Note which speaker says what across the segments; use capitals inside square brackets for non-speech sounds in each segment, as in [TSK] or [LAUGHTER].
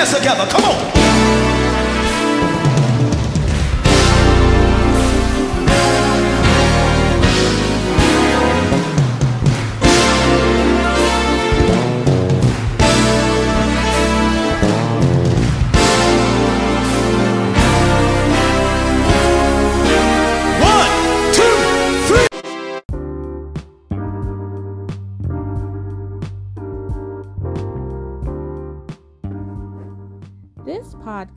Speaker 1: hands together. Come on.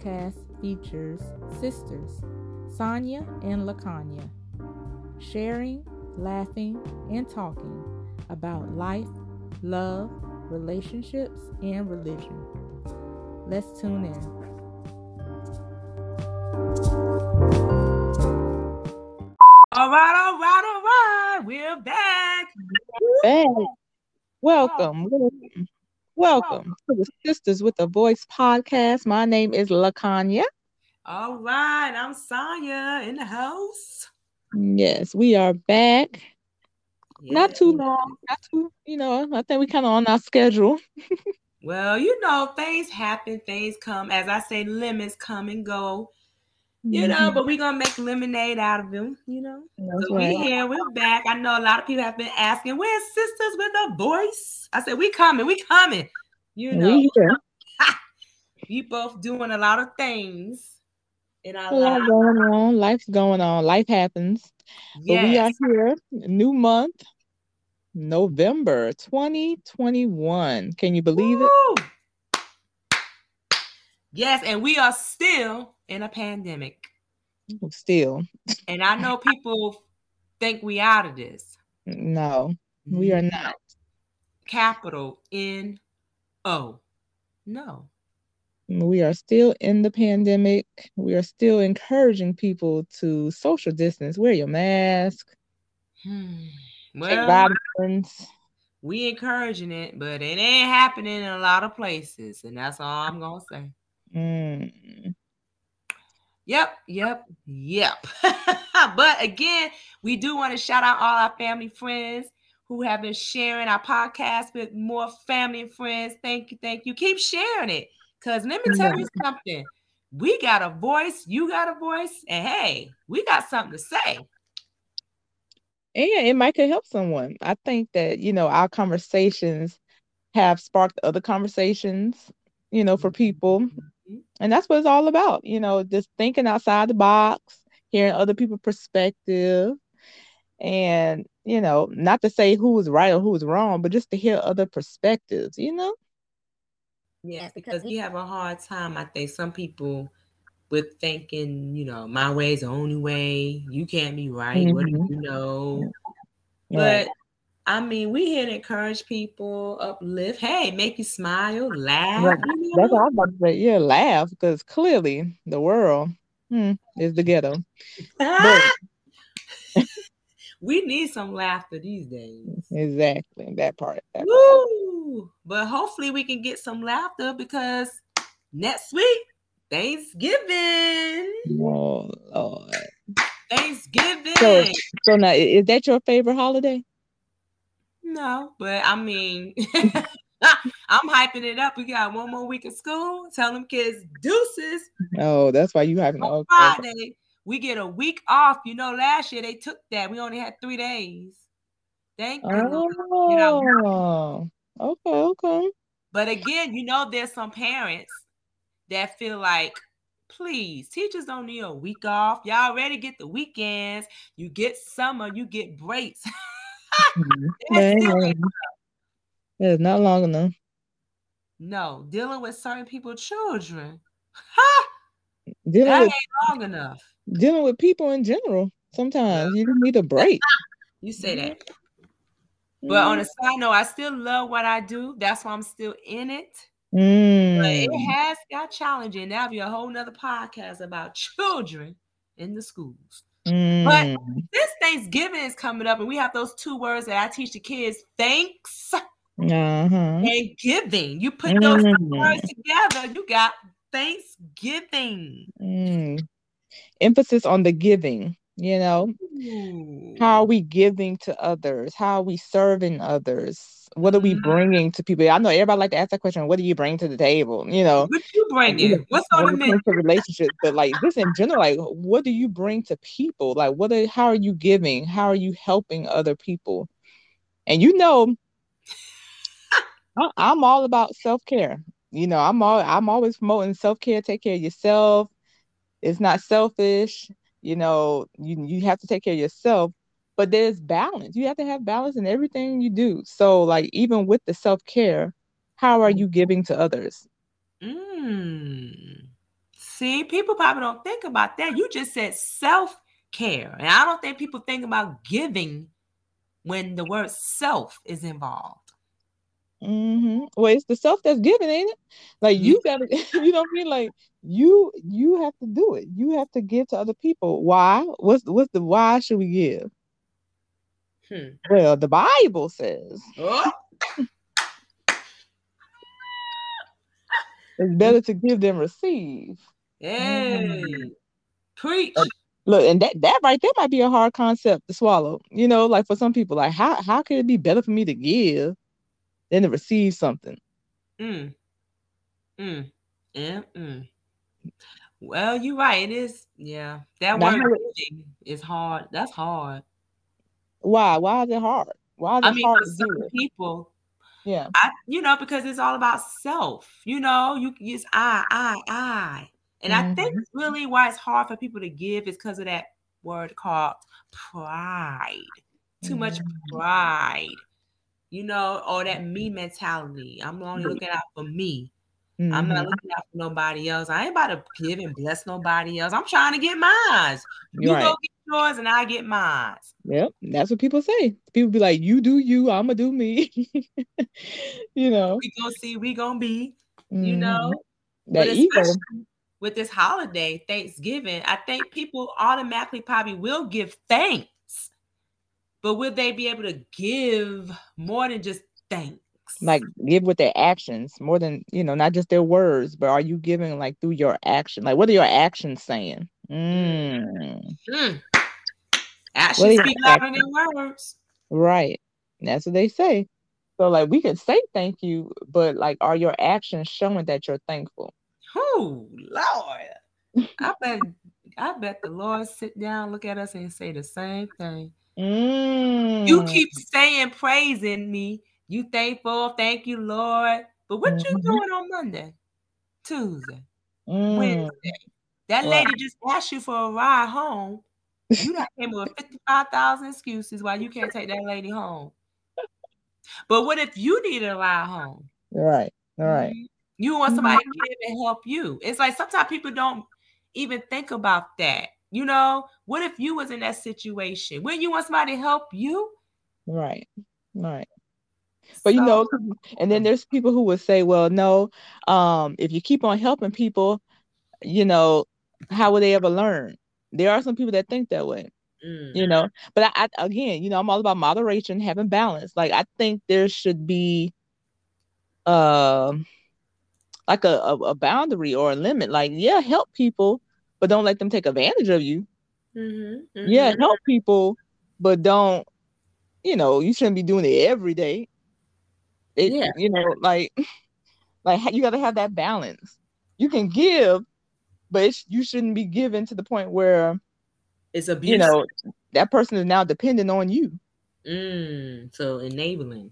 Speaker 2: Podcast features sisters Sonia and Lakanya sharing, laughing, and talking about life, love, relationships, and religion. Let's tune in.
Speaker 3: All right, all right, all right. We're back.
Speaker 2: Back. Welcome, welcome, welcome to the Sisters with a Voice podcast. My name is Lakanya.
Speaker 3: All right, I'm Sonya in the house.
Speaker 2: Yes, we are back. Not too long, not too, you know, I think we kind of on our schedule. [LAUGHS]
Speaker 3: Well, you know, things happen, things come. As I say, lemons come and go. You know,
Speaker 2: Mhm.
Speaker 3: but we're gonna make lemonade out of them, you know.
Speaker 2: That's
Speaker 3: So
Speaker 2: right.
Speaker 3: we here, we're back. I know a lot of people have been asking, where's sisters with a voice? I said, we coming, we coming. You know, [LAUGHS]
Speaker 2: We here.
Speaker 3: both doing a lot of things in our
Speaker 2: A lot going on. Life's going on. Life happens. But we are here. New month, November 2021. Can you believe it?
Speaker 3: Yes, and we are still in a pandemic.
Speaker 2: Still,
Speaker 3: And I know people think we out of this.
Speaker 2: no, we are not.
Speaker 3: Capital N O. No.
Speaker 2: We are still in the pandemic. We are still encouraging people to social distance, wear your mask,
Speaker 3: Hmm. Well,
Speaker 2: vitamins.
Speaker 3: we encouraging it, but it ain't happening in a lot of places, and that's all I'm gonna say.
Speaker 2: Mm.
Speaker 3: Yep, yep, yep. [LAUGHS] but again, we do want to shout out all our family friends who have been sharing our podcast with more family and friends. Thank you, thank you. Keep sharing it. Cause let me tell you something. We got a voice, you got a voice, and hey, we got something to say.
Speaker 2: And it might could help someone. I think that, you know, our conversations have sparked other conversations, you know, for mm-hmm.
Speaker 3: people.
Speaker 2: And that's what it's all about, you know, just thinking outside the box, hearing other people's perspective. And, you know, not to say who was right or who was wrong, but just to hear other perspectives, you know?
Speaker 3: Yeah, because we have a hard time. I think some people with thinking, you know, my way is the only way. You can't be right. What do
Speaker 2: Mhm.
Speaker 3: you know?
Speaker 2: Right.
Speaker 3: But I mean, we here to encourage people, uplift. Hey, make you smile, laugh.
Speaker 2: Right.
Speaker 3: you
Speaker 2: That's
Speaker 3: know?
Speaker 2: all I was about to say. Yeah, laugh because clearly the world hmm, is the ghetto. [LAUGHS]
Speaker 3: we need some laughter these days.
Speaker 2: Exactly. That part. That part.
Speaker 3: Woo! But hopefully we can get some laughter because next week, Thanksgiving.
Speaker 2: Oh, Lord.
Speaker 3: Thanksgiving.
Speaker 2: So, so now, is that your favorite holiday?
Speaker 3: No, but I mean, [LAUGHS] I'm hyping it up. We got one more week of school. Tell them kids deuces.
Speaker 2: Oh, that's why you having
Speaker 3: On. Friday, we get a week off. You know, last year they took that. We only had three days. Thank you. Lord. You know,
Speaker 2: Oh, okay, okay.
Speaker 3: But again, you know, there's some parents that feel like, please, teachers don't need a week off. Y'all already get the weekends. You get summer, you get breaks. [LAUGHS] [LAUGHS]
Speaker 2: It's not long enough.
Speaker 3: no, dealing with certain people, children. Ha! [LAUGHS]
Speaker 2: Dealing
Speaker 3: That
Speaker 2: with
Speaker 3: ain't long enough.
Speaker 2: dealing with people in general. Sometimes you need a break.
Speaker 3: You say that. But on
Speaker 2: Mm.
Speaker 3: a side note, I still love what I do. That's why I'm still in it. But
Speaker 2: Mm.
Speaker 3: it has got challenging. That'll be a whole nother podcast about children in the schools.
Speaker 2: Mm.
Speaker 3: This Thanksgiving is coming up, and we have those two words that I teach the kids thanks
Speaker 2: Uh-huh.
Speaker 3: and giving. You put those
Speaker 2: Mm.
Speaker 3: words together, you got Thanksgiving.
Speaker 2: Mm. Emphasis on the giving. You know,
Speaker 3: Ooh.
Speaker 2: how are we giving to others? How are we serving others? What are we
Speaker 3: Mhm.
Speaker 2: bringing to people? I know everybody like to ask that question. What do you bring to the table? You know,
Speaker 3: What you bringing? What's on the menu? [LAUGHS]
Speaker 2: relationships, but like just in general, like what do you bring to people? Like what are how are you giving? How are you helping other people? And you know, [LAUGHS] I'm all about self care. You know, I'm all I'm always promoting self care. Take care of yourself. It's not selfish. You know, you you have to take care of yourself, but there's balance. You have to have balance in everything you do. So, like even with the self care, how are you giving to others?
Speaker 3: Mm. See, people probably don't think about that. You just said self care, and I don't think people think about giving when the word self is involved.
Speaker 2: Mm-hmm. Well, it's the self that's giving, ain't it? Like you gotta, [LAUGHS] you know what I mean? Like you you have to do it. You have to give to other people. Why? What's what's the why should we give?
Speaker 3: Hmm.
Speaker 2: Well, the Bible says
Speaker 3: Oh,
Speaker 2: it's better to give than receive.
Speaker 3: hey, preach.
Speaker 2: Look, and that that right there might be a hard concept to swallow. You know, like for some people, like how how could it be better for me to give than to receive something?
Speaker 3: Mm. Mm. Yeah. Mm. Well, you're right. It is. Yeah, that
Speaker 2: Now,
Speaker 3: word is hard. That's hard.
Speaker 2: Why? Why is it hard? Why is it
Speaker 3: I mean,
Speaker 2: hard
Speaker 3: some people,
Speaker 2: Yeah.
Speaker 3: I, you know, because it's all about self. You know, you use I, I, I, and I think
Speaker 2: Mhm.
Speaker 3: really why it's hard for people to give is because of that word called pride. Too much
Speaker 2: Mhm.
Speaker 3: pride, you know, or that me mentality. I'm only looking out for me. I'm not
Speaker 2: Mhm.
Speaker 3: looking out for nobody else. I ain't about to give and bless nobody else. I'm trying to get mine. You
Speaker 2: right.
Speaker 3: go get yours, and I get mine.
Speaker 2: Yep, that's what people say. People be like, "You do you, I'ma do me." [LAUGHS] you know,
Speaker 3: We gonna see. We gonna be. You know.
Speaker 2: Mhm. that
Speaker 3: but with this holiday, Thanksgiving, I think people automatically probably will give thanks. But will they be able to give more than just thanks?
Speaker 2: Like give with their actions more than you know, not just their words, but are you giving like through your action? Like, what are your actions saying? Mm,
Speaker 3: Mm. Actions speak louder than words.
Speaker 2: right. That's what they say. So, like, we could say thank you, but like, are your actions showing that you're thankful?
Speaker 3: Oh Lord. I bet I bet the Lord sit down, look at us, and say the same thing.
Speaker 2: Mm.
Speaker 3: You keep saying praising me. You thankful, thank you, Lord. But what you
Speaker 2: Mhm.
Speaker 3: doing on Monday, Tuesday,
Speaker 2: Mm.
Speaker 3: Wednesday? That lady just asked you for a ride home. You done came with [LAUGHS] 55,000 excuses why you can't take that lady home. But what if you need a ride home?
Speaker 2: Right. All right.
Speaker 3: Mhm. You want somebody to give and help you. It's like sometimes people don't even think about that. You know, what if you was in that situation? Wouldn't you want somebody to help you?
Speaker 2: Right. Right. But you
Speaker 3: So-
Speaker 2: know, and then there's people who would say, well, no, um, if you keep on helping people, you know, how will they ever learn? There are some people that think that way,
Speaker 3: Mm.
Speaker 2: you know. But I, I again, you know, I'm all about moderation, having balance. Like I think there should be um like a, a, a boundary or a limit. Like, yeah, help people, but don't let them take advantage of you.
Speaker 3: Mhm,
Speaker 2: Yeah,
Speaker 3: mhm.
Speaker 2: help people, but don't, you know, you shouldn't be doing it every day. It,
Speaker 3: Yeah.
Speaker 2: you know, like, like you got to have that balance. You can give, but it's, you shouldn't be given to the point where
Speaker 3: It's abuse.
Speaker 2: you know that person is now dependent on you.
Speaker 3: Mm, so enabling.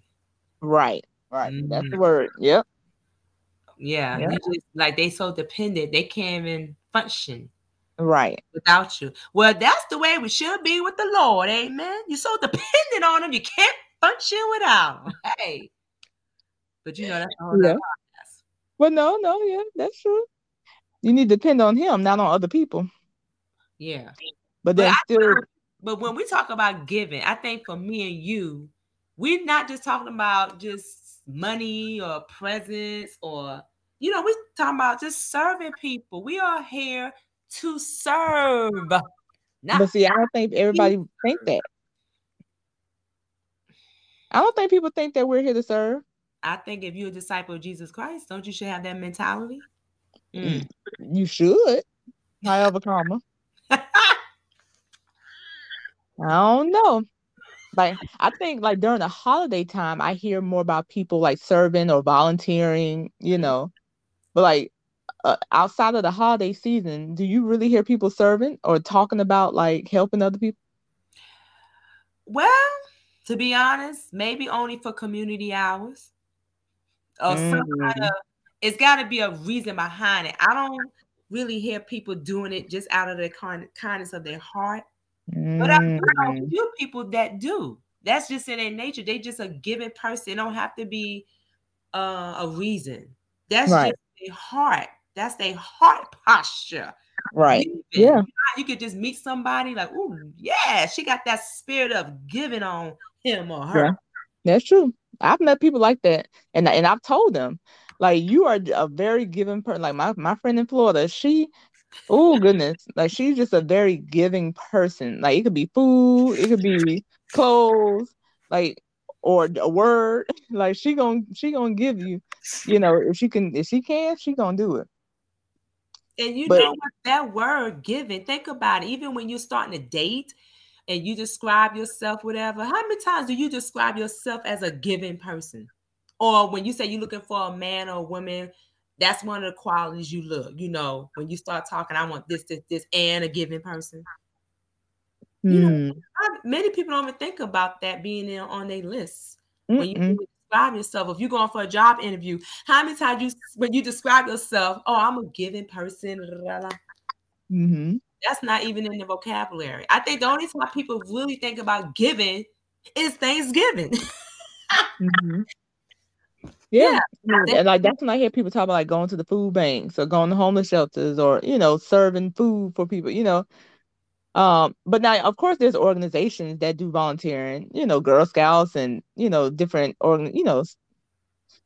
Speaker 2: Right, right. That's
Speaker 3: Mhm.
Speaker 2: the word. Yep.
Speaker 3: Yeah,
Speaker 2: Yeah.
Speaker 3: just like they so dependent, they can't even function
Speaker 2: Right.
Speaker 3: without you. Well, that's the way we should be with the Lord, amen. You're so dependent on him, you can't function without him. Hey. But you know that's a whole
Speaker 2: Yeah.
Speaker 3: podcast.
Speaker 2: But no, no, yeah, that's true. You need to depend on him, not on other people.
Speaker 3: Yeah.
Speaker 2: But
Speaker 3: But
Speaker 2: then
Speaker 3: I
Speaker 2: still,
Speaker 3: But when we talk about giving, I think for me and you, we're not just talking about just money or presents or you know, we're talking about just serving people. We are here to serve. Not
Speaker 2: but see, I don't think everybody think that. I don't think people think that we're here to serve.
Speaker 3: I think if you're a disciple of Jesus Christ, don't you should have that mentality? Mm.
Speaker 2: You should. However, comma. I don't know. Like I think like during the holiday time, I hear more about people like serving or volunteering, you know. But like uh, outside of the holiday season, do you really hear people serving or talking about like helping other people?
Speaker 3: Well, to be honest, maybe only for community hours. Or some kind
Speaker 2: Mm.
Speaker 3: of it's gotta be a reason behind it. I don't really hear people doing it just out of the kind kindness of their heart. But I know a
Speaker 2: Mm.
Speaker 3: few people that do. That's just in their nature. They just a given person. It don't have to be uh, a reason. That's
Speaker 2: Right.
Speaker 3: just their heart. That's their heart posture.
Speaker 2: Right. Yeah.
Speaker 3: You, you could just meet somebody like, oh yeah, she got that spirit of giving on him or her.
Speaker 2: Yeah. That's true. I've met people like that, and and I've told them, like, you are a very giving person. Like my my friend in Florida, she, oh goodness, like she's just a very giving person. Like it could be food, it could be clothes, like or a word. [LAUGHS] Like she gonna she gonna give you, you know, if she can if she can, she gonna do it.
Speaker 3: And you
Speaker 2: But-
Speaker 3: know what? That word giving, think about it. Even when you're starting to date and you describe yourself, whatever, how many times do you describe yourself as a giving person? Or when you say you're looking for a man or a woman, that's one of the qualities you look, you know, when you start talking, I want this, this, this, and a giving person. You know,
Speaker 2: Hmm.
Speaker 3: Many people don't even think about that being in, on their list. When you describe yourself, if you're going for a job interview, how many times you when you describe yourself, oh, I'm a giving person, la, la, la.
Speaker 2: Mhm.
Speaker 3: That's not even in the vocabulary. I think the only time people really think about giving is Thanksgiving. [LAUGHS]
Speaker 2: Mhm. Yeah,
Speaker 3: Yeah.
Speaker 2: and like that's when I hear people talk about like going to the food banks or going to homeless shelters or you know serving food for people, you know. Um, but now of course there's organizations that do volunteering, you know, Girl Scouts and you know different organ, you know,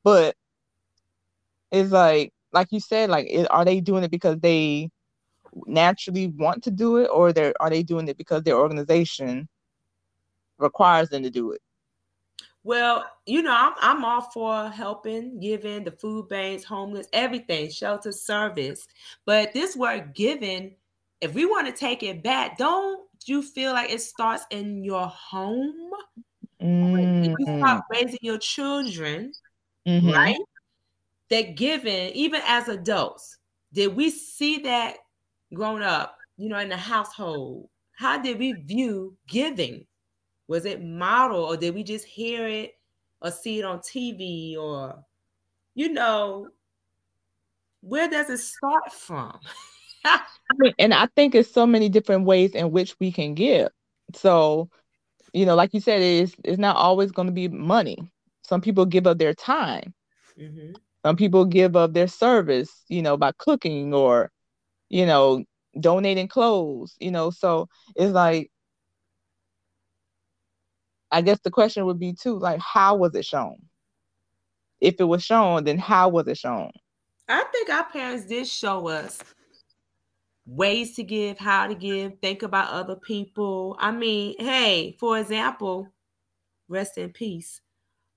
Speaker 2: but it's like like you said, like it, are they doing it because they naturally want to do it or they are they doing it because their organization requires them to do it?
Speaker 3: well, you know, I'm, I'm all for helping, giving the food banks, homeless, everything, shelter service. But this word giving, if we want to take it back, don't you feel like it starts in your home? When you start raising your children,
Speaker 2: mhm.
Speaker 3: right? That giving, even as adults, did we see that grown up, you know, in the household? How did we view giving? Was it model or did we just hear it or see it on TV or, you know, where does it start from? [LAUGHS]
Speaker 2: And I think it's so many different ways in which we can give. So, you know, like you said, it's it's not always going to be money. Some people give up their time.
Speaker 3: Mhm.
Speaker 2: Some people give up their service, you know, by cooking or, you know, donating clothes, you know. So it's like, I guess the question would be too, like, how was it shown? If it was shown, then how was it shown?
Speaker 3: I think our parents did show us ways to give, how to give, think about other people. I mean, hey, for example, rest in peace.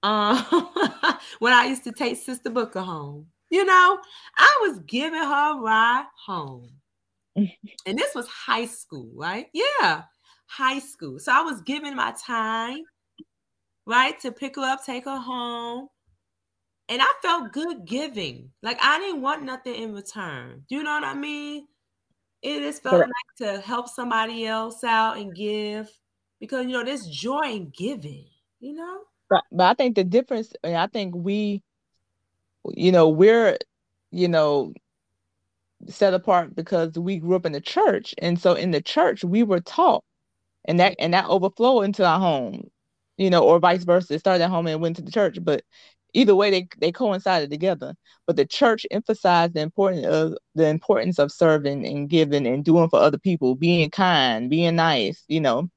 Speaker 3: Um, [LAUGHS] when I used to take Sister Booker home, you know, I was giving her a ride home. [LAUGHS] and this was high school, right? Yeah, high school. So I was giving my time, right, to pick her up, take her home. And I felt good giving. Like I didn't want nothing in return. Do you know what I mean? It just felt
Speaker 2: Correct.
Speaker 3: like to help somebody else out and give because you know there's joy in giving, you know?
Speaker 2: But but I think the difference, I think we, you know, we're, you know, set apart because we grew up in the church, and so in the church we were taught, and that and that overflowed into our home, you know, or vice versa. It started at home and went to the church, but either way they they coincided together. But the church emphasized the importance of the importance of serving and giving and doing for other people, being kind, being nice, you know.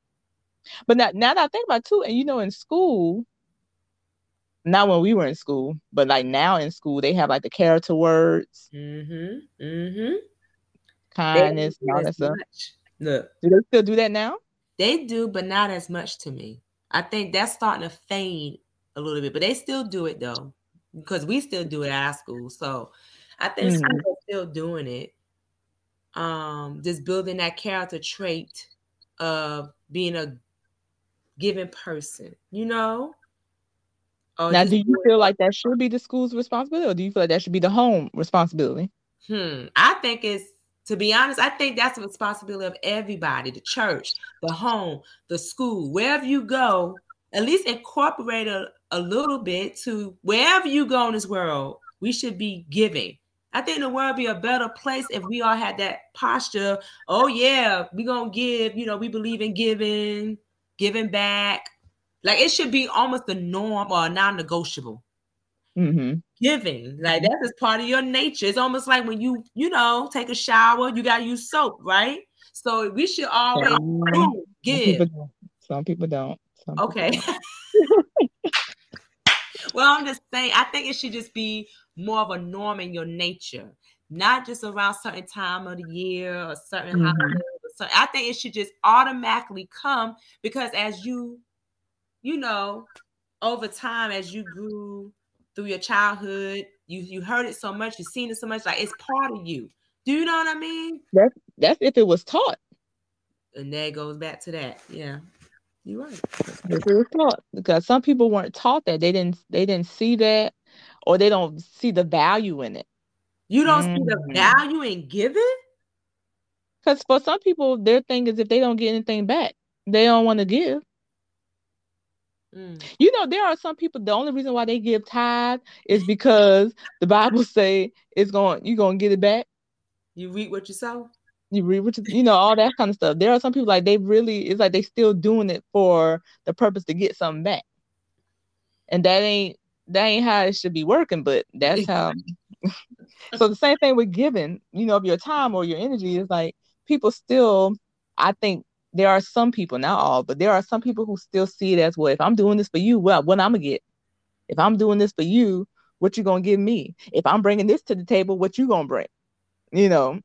Speaker 2: But now, now that I think about it too, and you know, in school, not when we were in school, but like now in school, they have like the character words,
Speaker 3: Mm-hmm. Mm-hmm.
Speaker 2: kindness, all that stuff.
Speaker 3: Look,
Speaker 2: Do they still do that now?
Speaker 3: they do, but not as much to me. I think that's starting to fade a little bit, but they still do it though, because we still do it at our school. So I think
Speaker 2: Mhm.
Speaker 3: schools are still doing it. Um, just building that character trait of being a giving person, you know? Or
Speaker 2: now, do you feel like that should be the school's responsibility, or do you feel like that should be the home responsibility?
Speaker 3: Hmm. I think it's to be honest, I think that's the responsibility of everybody, the church, the home, the school, wherever you go, at least incorporate a, a little bit to wherever you go in this world, we should be giving. I think the world would be a better place if we all had that posture. Oh, yeah, we gonna give, you know, we believe in giving, giving back. Like it should be almost the norm or non-negotiable
Speaker 2: Mm-hmm.
Speaker 3: giving like that's just part of your nature it's almost like when you you know take a shower you got to use soap right so we should always boom,
Speaker 2: Some
Speaker 3: give
Speaker 2: people. Some people don't. Some people
Speaker 3: okay
Speaker 2: don't. [LAUGHS] [LAUGHS]
Speaker 3: well i'm just saying i think it should just be more of a norm in your nature not just around certain time of the year or certain
Speaker 2: Mhm.
Speaker 3: holidays certain- i think it should just automatically come because as you you know over time as you grew through your childhood you you heard it so much you've seen it so much like it's part of you do you know what i mean
Speaker 2: That's that's if it was taught.
Speaker 3: and that goes back to that yeah you're right
Speaker 2: If it was taught, because some people weren't taught that. They didn't. They didn't see that, or they don't see the value in it.
Speaker 3: you don't see the
Speaker 2: Mm.
Speaker 3: value in giving
Speaker 2: Because for some people, their thing is if they don't get anything back, they don't want to give.
Speaker 3: Mm.
Speaker 2: You know, there are some people. The only reason why they give tithe is because the Bible say it's going. You're gonna get it back.
Speaker 3: you reap what you sow
Speaker 2: You read what you, you know all that kind of stuff. There are some people like they really. It's like they still doing it for the purpose to get something back, and that ain't that ain't how it should be working. But that's how. [LAUGHS] so the same thing with giving. You know, of your time or your energy is like people still. I think there are some people, not all, but there are some people who still see it as well. If I'm doing this for you, well, what I'm gonna get? If I'm doing this for you, what you gonna give me? If I'm bringing this to the table, what you gonna bring? You know,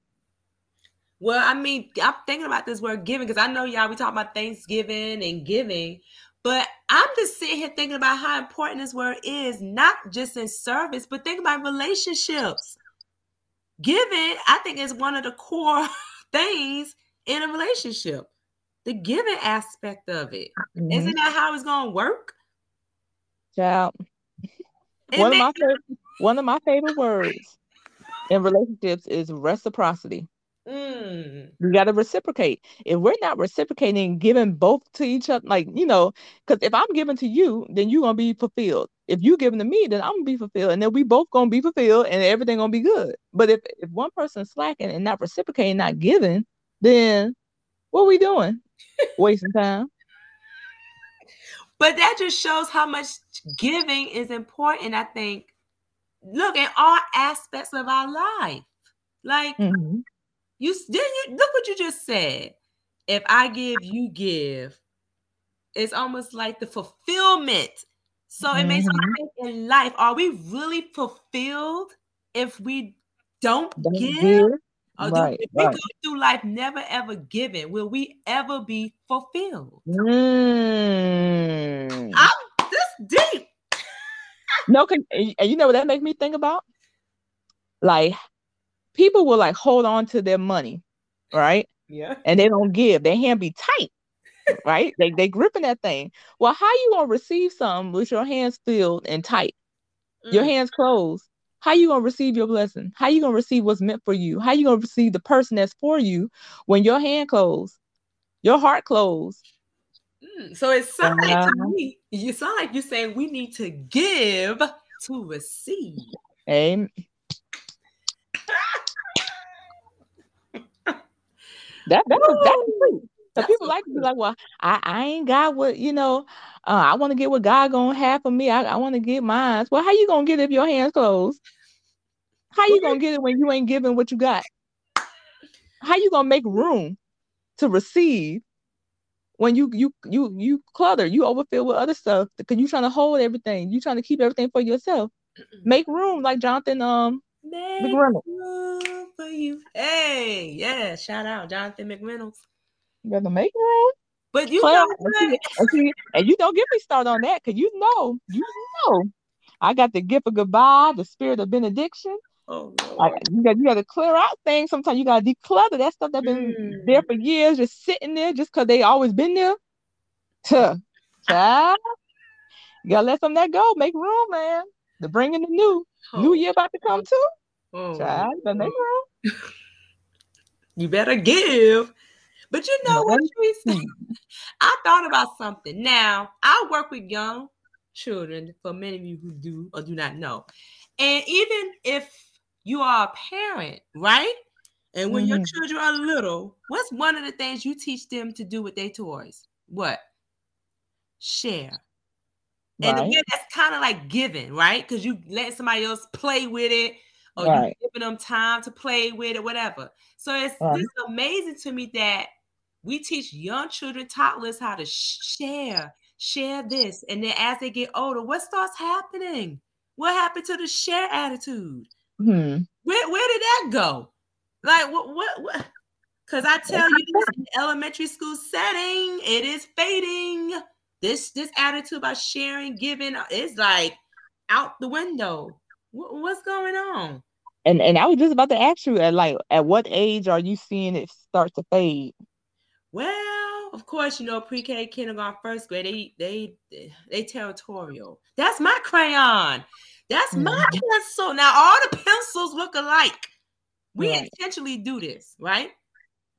Speaker 3: Well, I mean, I'm thinking about this word giving because I know y'all we talk about Thanksgiving and giving, but I'm just sitting here thinking about how important this word is, not just in service, but think about relationships. Giving, I think, is one of the core [LAUGHS] things in a relationship. The giving aspect of it.
Speaker 2: Mhm.
Speaker 3: Isn't that how it's gonna work?
Speaker 2: Child. One of my favorite one of my favorite words in relationships is reciprocity.
Speaker 3: Mm,
Speaker 2: We got to reciprocate. If we're not reciprocating, giving both to each other, like you know, because if I'm giving to you, then you're gonna be fulfilled. If you giving to me, then I'm gonna be fulfilled, and then we both gonna be fulfilled, and everything gonna be good. But if if one person's slacking and not reciprocating, not giving, then what are we doing? Wasting time.
Speaker 3: But that just shows how much giving is important. I think. Look at all aspects of our life. Like
Speaker 2: Mhm.
Speaker 3: you didn't you look what you just said. If I give, you give. It's almost like the fulfillment. So it makes me
Speaker 2: Mhm.
Speaker 3: think in life, are we really fulfilled if we don't,
Speaker 2: Don't
Speaker 3: give?
Speaker 2: give.
Speaker 3: Do,
Speaker 2: Right,
Speaker 3: if we
Speaker 2: right.
Speaker 3: go through life never ever giving, will we ever be fulfilled?
Speaker 2: Mm.
Speaker 3: I'm this deep.
Speaker 2: No, can, and and you know what that make me think about? Like people will like hold on to their money, right?
Speaker 3: Yeah.
Speaker 2: And they don't give. Their hand be tight, right? They they gripping that thing. Well, how you gonna receive something with your hands filled and tight, your
Speaker 3: Mm.
Speaker 2: hands closed? How you gonna receive your blessing? How you gonna receive what's meant for you? How you gonna receive the person that's for you when your hand closed, your heart closed?
Speaker 3: Mm, So it sounds like to
Speaker 2: Uh-huh.
Speaker 3: me, you sound like you're saying we need to give to receive.
Speaker 2: Amen. That that's a, that's the. So people like to be like, well, I, I ain't got what you know. Uh, I want to get what God gonna have for me. I, I want to get mine. Well, how you gonna get it if your hands closed? How you gonna get it when you ain't giving what you got? How you gonna make room to receive when you you you you clutter, you overfill with other stuff because you trying to hold everything. You trying to keep everything for yourself. Make room, like Jonathan um
Speaker 3: Make room for you. Hey, yeah, shout out Jonathan McReynolds.
Speaker 2: You gotta make room.
Speaker 3: But you know
Speaker 2: and,
Speaker 3: what?
Speaker 2: see, and, see, and you don't get me started on that because you know, you know, I got the gift of goodbye, the spirit of benediction.
Speaker 3: Oh
Speaker 2: Like you got you got to clear out things. Sometimes you got to declutter that stuff that's been
Speaker 3: Mm.
Speaker 2: there for years, just sitting there, just because they always been there. Tuh. [LAUGHS] Child, you gotta let some of that go. Make room, man. To bring in the new. New year about to come too.
Speaker 3: Oh,
Speaker 2: Child, you better make room. [LAUGHS]
Speaker 3: you better give. But you know what,
Speaker 2: Right.
Speaker 3: Teresa? I thought about something. Now, I work with young children, for many of you who do or do not know. And even if you are a parent, right? And when your
Speaker 2: Mhm.
Speaker 3: children are little, what's one of the things you teach them to do with their toys? What? Share. And
Speaker 2: Right.
Speaker 3: again, that's kind of like giving, right? Because you let somebody else play with it, or
Speaker 2: Right.
Speaker 3: you giving them time to play with it, whatever. So it's
Speaker 2: Right.
Speaker 3: it's amazing to me that we teach young children, toddlers, how to share, share this, and then as they get older, what starts happening? What happened to the share attitude?
Speaker 2: Hmm.
Speaker 3: Where where did that go? Like what what what? Because I tell you, this in the elementary school setting, it is fading. This this attitude about sharing, giving is like out the window. What, what's going on?
Speaker 2: And and I was just about to ask you at like at what age are you seeing it start to fade?
Speaker 3: Well, of course, you know, pre-K, kindergarten, first grade, they they they territorial. That's my crayon. That's my
Speaker 2: Mhm.
Speaker 3: pencil. Now all the pencils look alike. We
Speaker 2: Right.
Speaker 3: intentionally do this, right?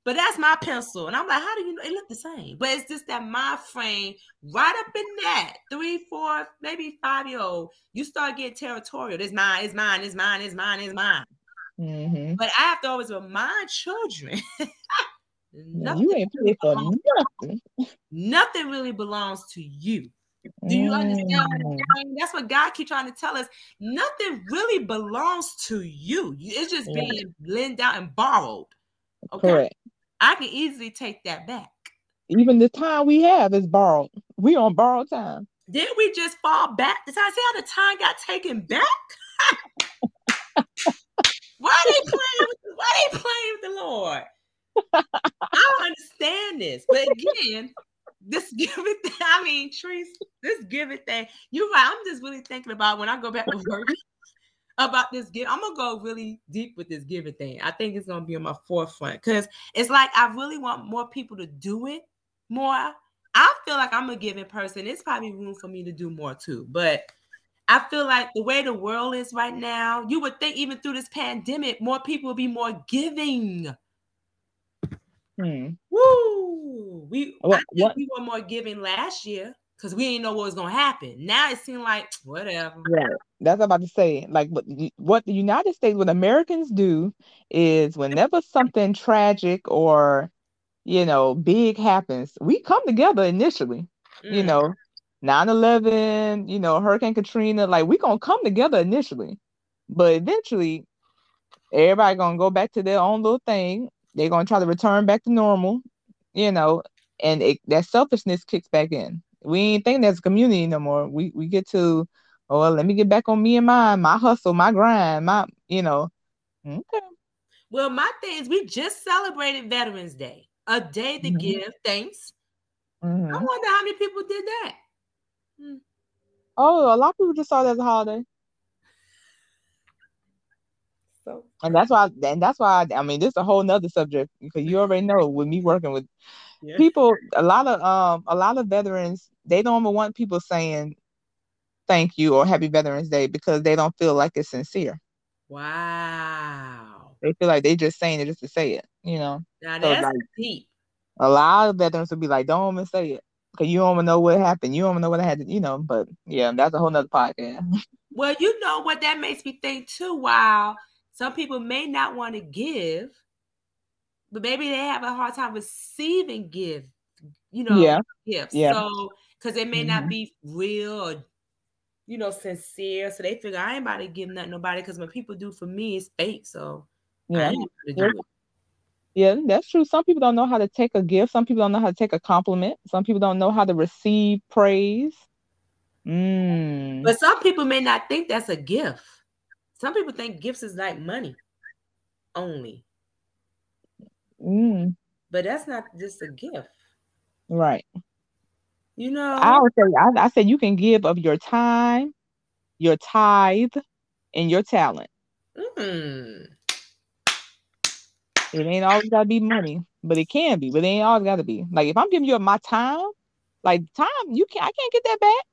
Speaker 3: But that's my pencil. And I'm like, how do you know? It look the same. But it's just that my frame, right up in that three, four, maybe five year old, you start getting territorial. It's mine, it's mine, it's mine, it's mine, it's mine.
Speaker 2: Mm-hmm.
Speaker 3: But I have to always remind children [LAUGHS] nothing,
Speaker 2: You ain't paid for nothing.
Speaker 3: nothing really belongs to you. Do you understand
Speaker 2: Mm.
Speaker 3: That's what God keep trying to tell us. Nothing really belongs to you. You- It's just
Speaker 2: Yeah.
Speaker 3: being lent out and borrowed. Okay.
Speaker 2: Correct.
Speaker 3: I can easily take that back.
Speaker 2: Even the time we have is borrowed. We on borrowed time.
Speaker 3: Did we just fall back? Did I see how the time got taken back? [LAUGHS] why are they playing with why are they playing with the Lord? I don't understand this. But again, this [LAUGHS] giving thing, I mean, Trees, this giving thing, you're right. I'm just really thinking about when I go back to [LAUGHS] work about this give. I'm gonna go really deep with this giving thing. I think it's gonna be on my forefront because it's like I really want more people to do it more. I feel like I'm a giving person. It's probably room for me to do more too. But I feel like the way the world is right now, you would think even through this pandemic, more people would be more giving.
Speaker 2: Hmm.
Speaker 3: Woo! We think we were more giving last year because we didn't know what was gonna happen. Now it seemed like [TSK] whatever.
Speaker 2: Right. That's what about to say. Like what the- what the United States, what Americans do is whenever something tragic or you know big happens, we come together initially. You
Speaker 3: Mm.
Speaker 2: know, 9/11, you know, Hurricane Katrina, like we gonna come together initially, but eventually everybody gonna go back to their own little thing. They're gonna try to return back to normal, you know, and it, that selfishness kicks back in. We ain't think that's a community no more. We we get to, oh, well, let me get back on me and mine, my hustle, my grind, my, you know. Okay.
Speaker 3: Well, my thing is we just celebrated Veterans Day, a day to
Speaker 2: Mhm.
Speaker 3: give thanks. I
Speaker 2: Mhm.
Speaker 3: wonder how many people did that.
Speaker 2: Oh, a lot of people just saw it as a holiday.
Speaker 3: So
Speaker 2: And that's why, and that's why, I mean, this is a whole nother subject because you already know with me working with
Speaker 3: yeah.
Speaker 2: people, a lot of um, a lot of veterans, they don't even want people saying thank you or happy Veterans Day because they don't feel like it's sincere.
Speaker 3: Wow.
Speaker 2: They feel like they're just saying it just to say it, you know.
Speaker 3: Now
Speaker 2: So,
Speaker 3: that's
Speaker 2: like,
Speaker 3: deep.
Speaker 2: A lot of veterans would be like, don't even say it because you don't even know what happened. You don't even know what happened, you know. But yeah, that's a whole nother podcast. [LAUGHS]
Speaker 3: Well, you know what that makes me think too. While some people may not want to give, but maybe they have a hard time receiving give, you know,
Speaker 2: Yeah,
Speaker 3: gifts.
Speaker 2: yeah.
Speaker 3: So because it may not
Speaker 2: Mhm.
Speaker 3: be real or you know sincere, so they figure I ain't about to give nothing nobody because when people do for me, it's fake. So
Speaker 2: yeah.
Speaker 3: ain't about to do
Speaker 2: Yeah. Yeah, that's true. Some people don't know how to take a gift. Some people don't know how to take a compliment. Some people don't know how to receive praise. Mm.
Speaker 3: But some people may not think that's a gift. Some people think gifts is like money only,
Speaker 2: Mm.
Speaker 3: but that's not just a gift.
Speaker 2: Right.
Speaker 3: You know,
Speaker 2: I would say I, I said you can give of your time, your tithe, and your talent.
Speaker 3: Mm.
Speaker 2: It ain't always gotta be money, but it can be. But it ain't always gotta be. Like if I'm giving you my time, Like time, you can't. I can't get that back.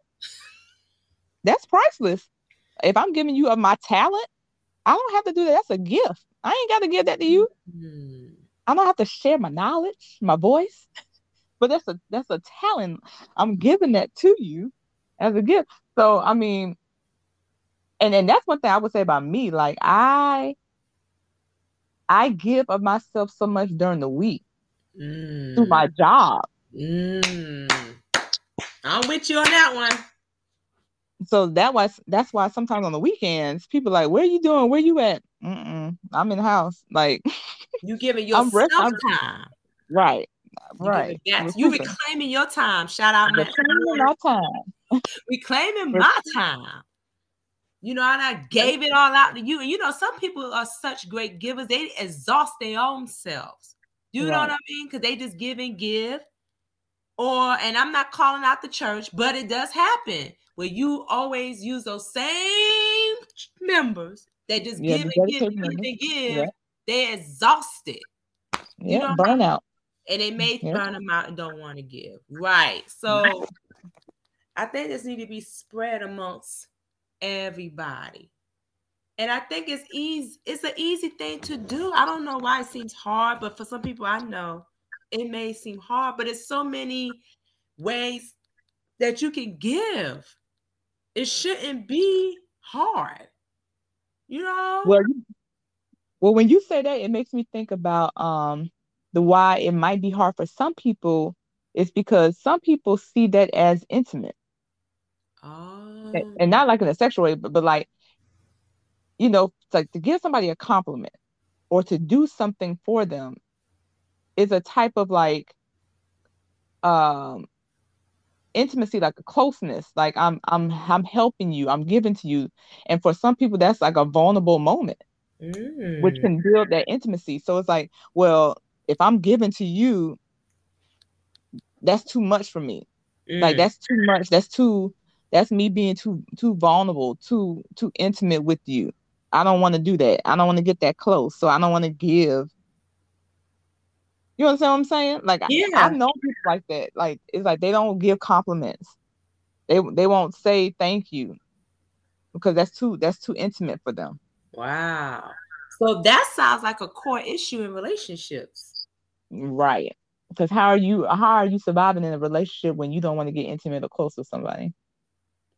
Speaker 2: That's priceless. If I'm giving you of my talent, I don't have to do that. That's a gift. I ain't got to give that to you.
Speaker 3: Mm.
Speaker 2: I don't have to share my knowledge, my voice, but that's a that's a talent. I'm giving that to you as a gift. So I mean, and then that's one thing I would say about me. Like I, I give of myself so much during the week
Speaker 3: Mm.
Speaker 2: through my job.
Speaker 3: Mm. I'm with you on that one.
Speaker 2: So that was that's why sometimes on the weekends people like, where are you doing? Where you at? Mm-mm, I'm in the house. Like
Speaker 3: You giving [LAUGHS]
Speaker 2: I'm
Speaker 3: yourself
Speaker 2: rest- I'm-
Speaker 3: time.
Speaker 2: right, right.
Speaker 3: You
Speaker 2: reclaiming-
Speaker 3: your time. Shout out,
Speaker 2: reclaiming my time. [LAUGHS]
Speaker 3: reclaiming my time. You know, and I gave it all out to you. And you know, some people are such great givers, they exhaust their own selves. You know what I mean? Because they just give and give. Or, and I'm not calling out the church, but it does happen where you always use those same members that just
Speaker 2: Yeah,
Speaker 3: give and give and give and give.
Speaker 2: Yeah.
Speaker 3: They're exhausted
Speaker 2: Yeah,
Speaker 3: know
Speaker 2: burnout.
Speaker 3: and they may
Speaker 2: Yeah.
Speaker 3: burn them out and don't want to give. Right. So [LAUGHS] I think this need to be spread amongst everybody. And I think it's easy, it's an easy thing to do. I don't know why it seems hard, but for some people I know it may seem hard, but it's so many ways that you can give. It shouldn't be hard. You know?
Speaker 2: Well, well, when you say that, it makes me think about um the why it might be hard for some people is because some people see that as intimate,
Speaker 3: oh,
Speaker 2: and, not like in a sexual way, but, but like you know, like to give somebody a compliment or to do something for them is a type of like um intimacy like a closeness like i'm i'm i'm helping you i'm giving to you and for some people that's like a vulnerable moment which
Speaker 3: Mm.
Speaker 2: can build that intimacy. So it's like, well, if I'm giving to you, that's too much for me. Like
Speaker 3: Mm.
Speaker 2: that's too much. That's too that's me being too too vulnerable, too too intimate with you. I don't want to do that. I don't want to get that close. So I don't want to give. You understand what I'm saying? Like I-
Speaker 3: Yeah.
Speaker 2: I've known people like that. Like it's like they don't give compliments. They they won't say thank you because that's too that's too intimate for them.
Speaker 3: Wow. So that sounds like a core issue in relationships.
Speaker 2: Right. Because how are you how are you surviving in a relationship when you don't want to get intimate or close with somebody?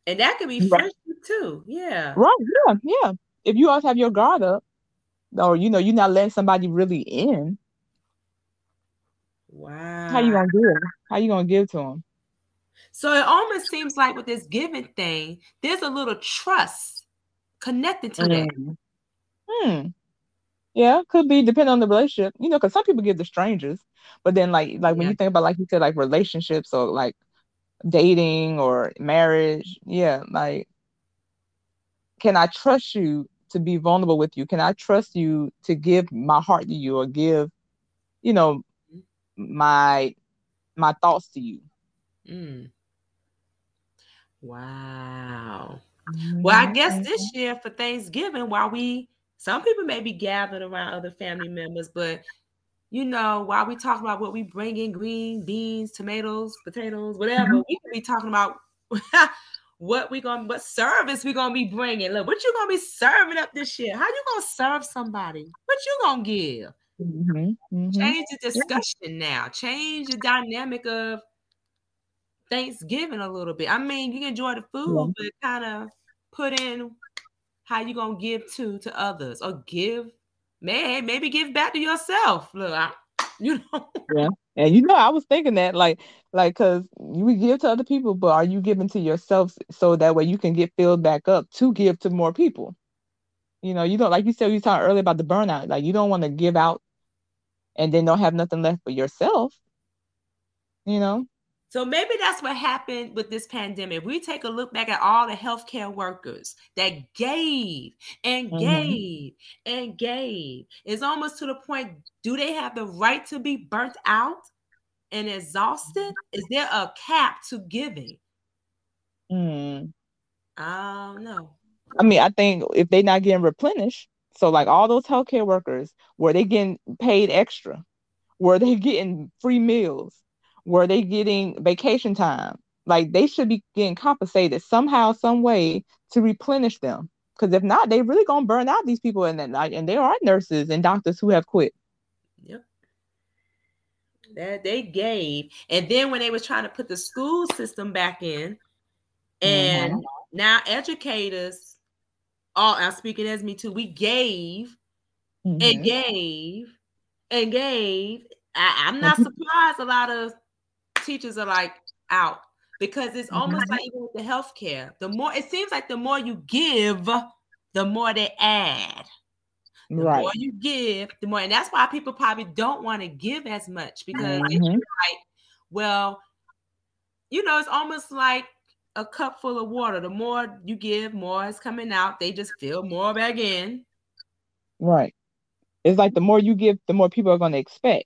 Speaker 3: And that could be
Speaker 2: Right.
Speaker 3: friendship too. Yeah.
Speaker 2: Right. Yeah. Yeah. If you always have your guard up, or you know, you're not letting somebody really in,
Speaker 3: Wow.
Speaker 2: how you gonna give? How you gonna give to them?
Speaker 3: so it almost seems like with this giving thing, there's a little trust connected to that.
Speaker 2: Mm. Hmm. Yeah, could be depending on the relationship. You know, because some people give to strangers, but then like like when
Speaker 3: Yeah.
Speaker 2: you think about like you said, like relationships or like dating or marriage, yeah, like can I trust you to be vulnerable with you? Can I trust you to give my heart to you or give, you know, my my thoughts to you?
Speaker 3: Mm. Wow. Well, I guess
Speaker 2: Mm-hmm.
Speaker 3: this year for Thanksgiving, while we some people may be gathered around other family members, but you know, while we talk about what we bring in green beans, tomatoes, potatoes, whatever,
Speaker 2: Mhm.
Speaker 3: we could be talking about [LAUGHS] what we gonna what service we gonna be bringing. Look, what you gonna be serving up this year? How you gonna serve somebody? What you gonna give?
Speaker 2: Mhm, mhm.
Speaker 3: Change the discussion now. Change the dynamic of Thanksgiving a little bit. I mean, you enjoy the food, but kind of put in how you gonna give to to others or give, man, maybe give back to yourself. Look, I, [LAUGHS] you know, Yeah.
Speaker 2: And you know, I was thinking that, like, like, cause you give to other people, but are you giving to yourself so that way you can get filled back up to give to more people? You know, you don't like you said you talking earlier about the burnout. Like, you don't want to give out and then don't have nothing left for yourself. You know,
Speaker 3: So maybe that's what happened with this pandemic. We take a look back at all the healthcare workers that gave and
Speaker 2: Mhm.
Speaker 3: gave and gave. It's almost to the point, do they have the right to be burnt out and exhausted? Is there a cap to giving?
Speaker 2: Mm.
Speaker 3: I don't know.
Speaker 2: I mean, I think if they're not getting replenished, so like all those healthcare workers, were they getting paid extra? Were they [LAUGHS] getting free meals? were they getting vacation time? Like they should be getting compensated somehow, some way to replenish them. Because if not, they really gonna burn out these people, and then and there are nurses and doctors who have quit.
Speaker 3: Yep. That they gave, and then when they was trying to put the school system back in, and mm-hmm. now educators, all I'm speaking as me too, we gave mm-hmm. and gave and gave. I, am not surprised a lot of teachers are like out because it's almost mm-hmm. like even with the healthcare. The more it seems like the more you give, the more they add. The right. more you give, the more, and that's why people probably don't want to give as much because mm-hmm. it's like, well, you know, it's almost like a cup full of water. The more you give, more is coming out. They just fill more back in.
Speaker 2: Right. It's like the more you give, the more people are going to expect.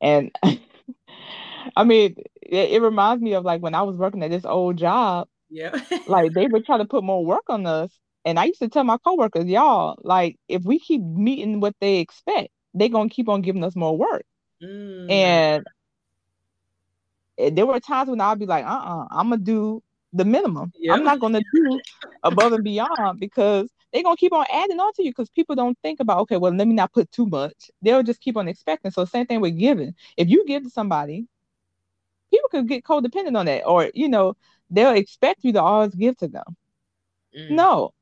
Speaker 2: And [LAUGHS] I mean, it, it, reminds me of like when I was working at this old job.
Speaker 3: Yeah. [LAUGHS]
Speaker 2: like they would try to put more work on us. And I used to tell my coworkers, y'all, like if we keep meeting what they expect, they're gonna keep on giving us more work. Mm. And there were times when I'd be like, uh-uh, I'm gonna do the minimum. Yep. I'm not gonna do above and beyond because they're gonna keep on adding on to you because people don't think about okay, well, let me not put too much. They'll just keep on expecting. So same thing with giving. If you give to somebody, people could get codependent on that, or you know, they'll expect you to always give to them. Mm. No,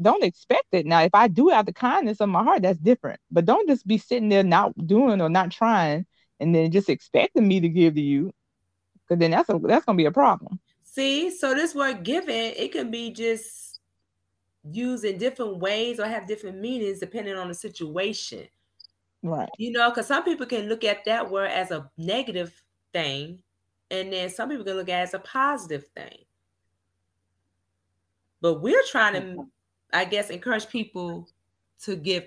Speaker 2: don't expect it. Now, if I do out the kindness of my heart, that's different. But don't just be sitting there not doing or not trying, and then just expecting me to give to you, because then that's a that's gonna be a problem.
Speaker 3: See, so this word given, it can be just used in different ways or have different meanings depending on the situation.
Speaker 2: Right.
Speaker 3: You know, because some people can look at that word as a negative thing, and then some people can look at it as a positive thing. But we're trying to, I guess, encourage people to give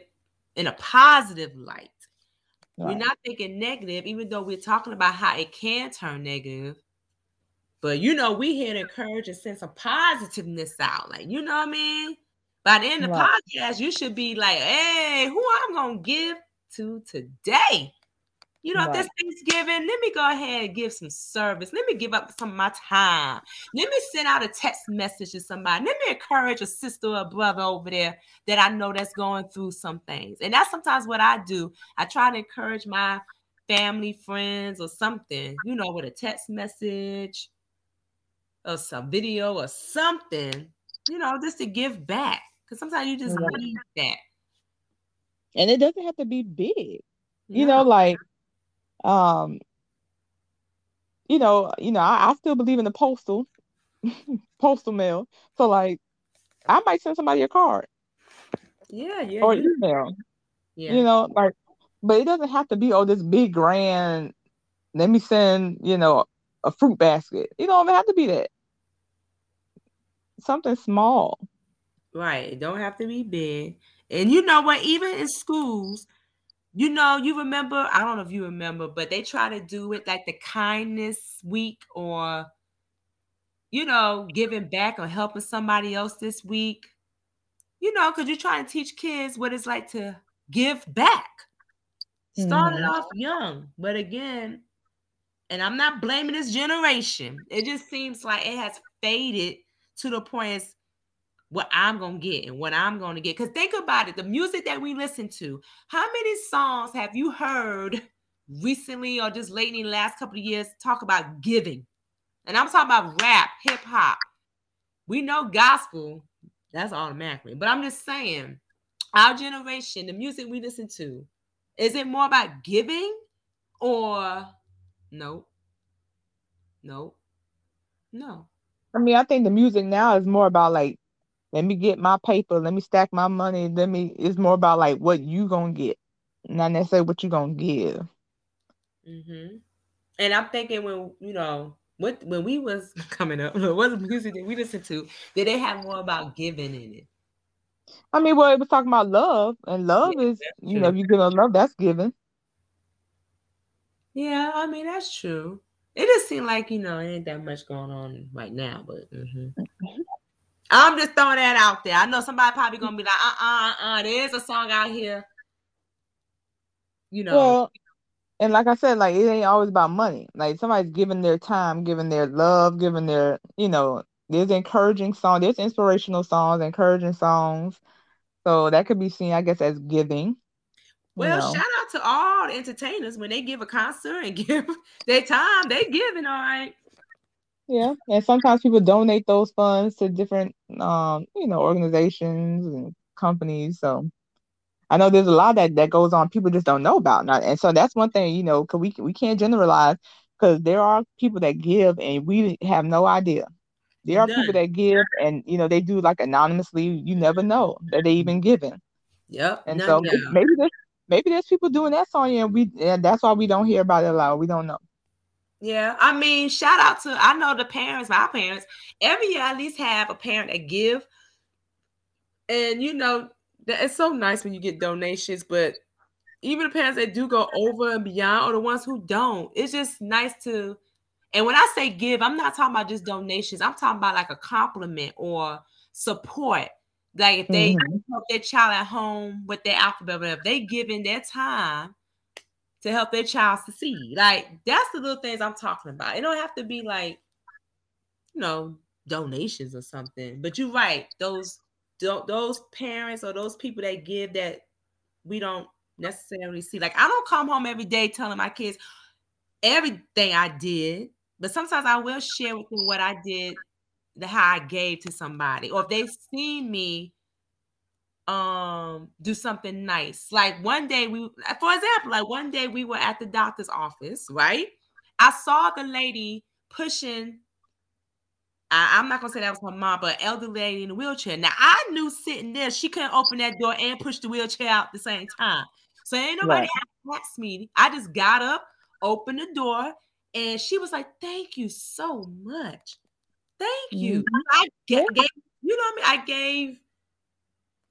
Speaker 3: in a positive light. Right. We're not thinking negative, even though we're talking about how it can turn negative. But you know, we here to encourage and send some positiveness out. Like, you know what I mean? By the end of the right. podcast, you should be like, hey, who I'm gonna give to today? You know, right. if this Thanksgiving, let me go ahead and give some service. Let me give up some of my time. Let me send out a text message to somebody. Let me encourage a sister or a brother over there that I know that's going through some things. And that's sometimes what I do. I try to encourage my family, friends, or something, you know, with a text message or some video or something, you know, just to give back. Because sometimes you just need that.
Speaker 2: And it doesn't have to be big. You know, like um, you know, you know, I, I still believe in the postal [LAUGHS] postal mail. So like I might send somebody a card.
Speaker 3: Yeah, yeah.
Speaker 2: Or email. Yeah. You know, like but it doesn't have to be oh this big grand let me send, you know, a fruit basket. You don't even have to be that. Something small.
Speaker 3: Right. It don't have to be big. And you know what? Even in schools, you know, you remember, I don't know if you remember, but they try to do it like the kindness week or, you know, giving back or helping somebody else this week. You know, because you're trying to teach kids what it's like to give back. Started mm-hmm. off young, but again, and I'm not blaming this generation. It just seems like it has faded to the point what I'm gonna get and what I'm gonna get. Because think about it, the music that we listen to, how many songs have you heard recently or just lately in the last couple of years talk about giving? And I'm talking about rap, hip hop. We know gospel, that's automatically, but I'm just saying, our generation, the music we listen to, is it more about giving or no? No, no.
Speaker 2: I mean, I think the music now is more about like let me get my paper, let me stack my money, let me it's more about like what you gonna get, not necessarily what you gonna give.
Speaker 3: Mm-hmm. And I'm thinking when you know what when we was [LAUGHS] coming up, [LAUGHS] what the music that we listened to, did they have more about giving in it?
Speaker 2: I mean, well, it was talking about love, and love yeah, is you know, if you give love, that's giving.
Speaker 3: Yeah, I mean that's true. It just seemed like you know, ain't that much going on right now, but mm-hmm. I'm just throwing that out there. I know somebody probably gonna be like, uh uh uh, there's a song out here. You know.
Speaker 2: Well, and like I said, like it ain't always about money. Like somebody's giving their time, giving their love, giving their, you know, there's encouraging songs, there's inspirational songs, encouraging songs. So that could be seen, I guess, as giving.
Speaker 3: Well, know. shout out to all the entertainers when they give a concert and [LAUGHS] give their time, they giving all right.
Speaker 2: Yeah, and sometimes people donate those funds to different, um, you know, organizations and companies. So I know there's a lot that that goes on people just don't know about, and so that's one thing, you know, because we we can't generalize because there are people that give and we have no idea. There are None. people that give and you know they do like anonymously. You never know that they even giving.
Speaker 3: Yep.
Speaker 2: And so maybe there's maybe there's people doing that song and we and that's why we don't hear about it a lot. We don't know.
Speaker 3: Yeah, I mean, shout out to I know the parents, my parents. Every year, I at least have a parent that give, and you know, it's so nice when you get donations. But even the parents that do go over and beyond, or the ones who don't, it's just nice to. And when I say give, I'm not talking about just donations. I'm talking about like a compliment or support. Like if they mm-hmm. help their child at home with their alphabet, but if they give in their time to help their child succeed. Like that's the little things I'm talking about. It don't have to be like, you know, donations or something. But you're right. Those those parents or those people that give that we don't necessarily see. Like I don't come home every day telling my kids everything I did, but sometimes I will share with them what I did, the how I gave to somebody, or if they've seen me um do something nice. Like one day we for example, like one day we were at the doctor's office, right? I saw the lady pushing I, am not gonna say that was her mom, but elderly lady in a wheelchair. Now I knew sitting there, she couldn't open that door and push the wheelchair out at the same time. So ain't nobody right. asked me. I just got up, opened the door, and she was like, "Thank you so much, thank you." Mm-hmm. I gave, you know what I mean. I gave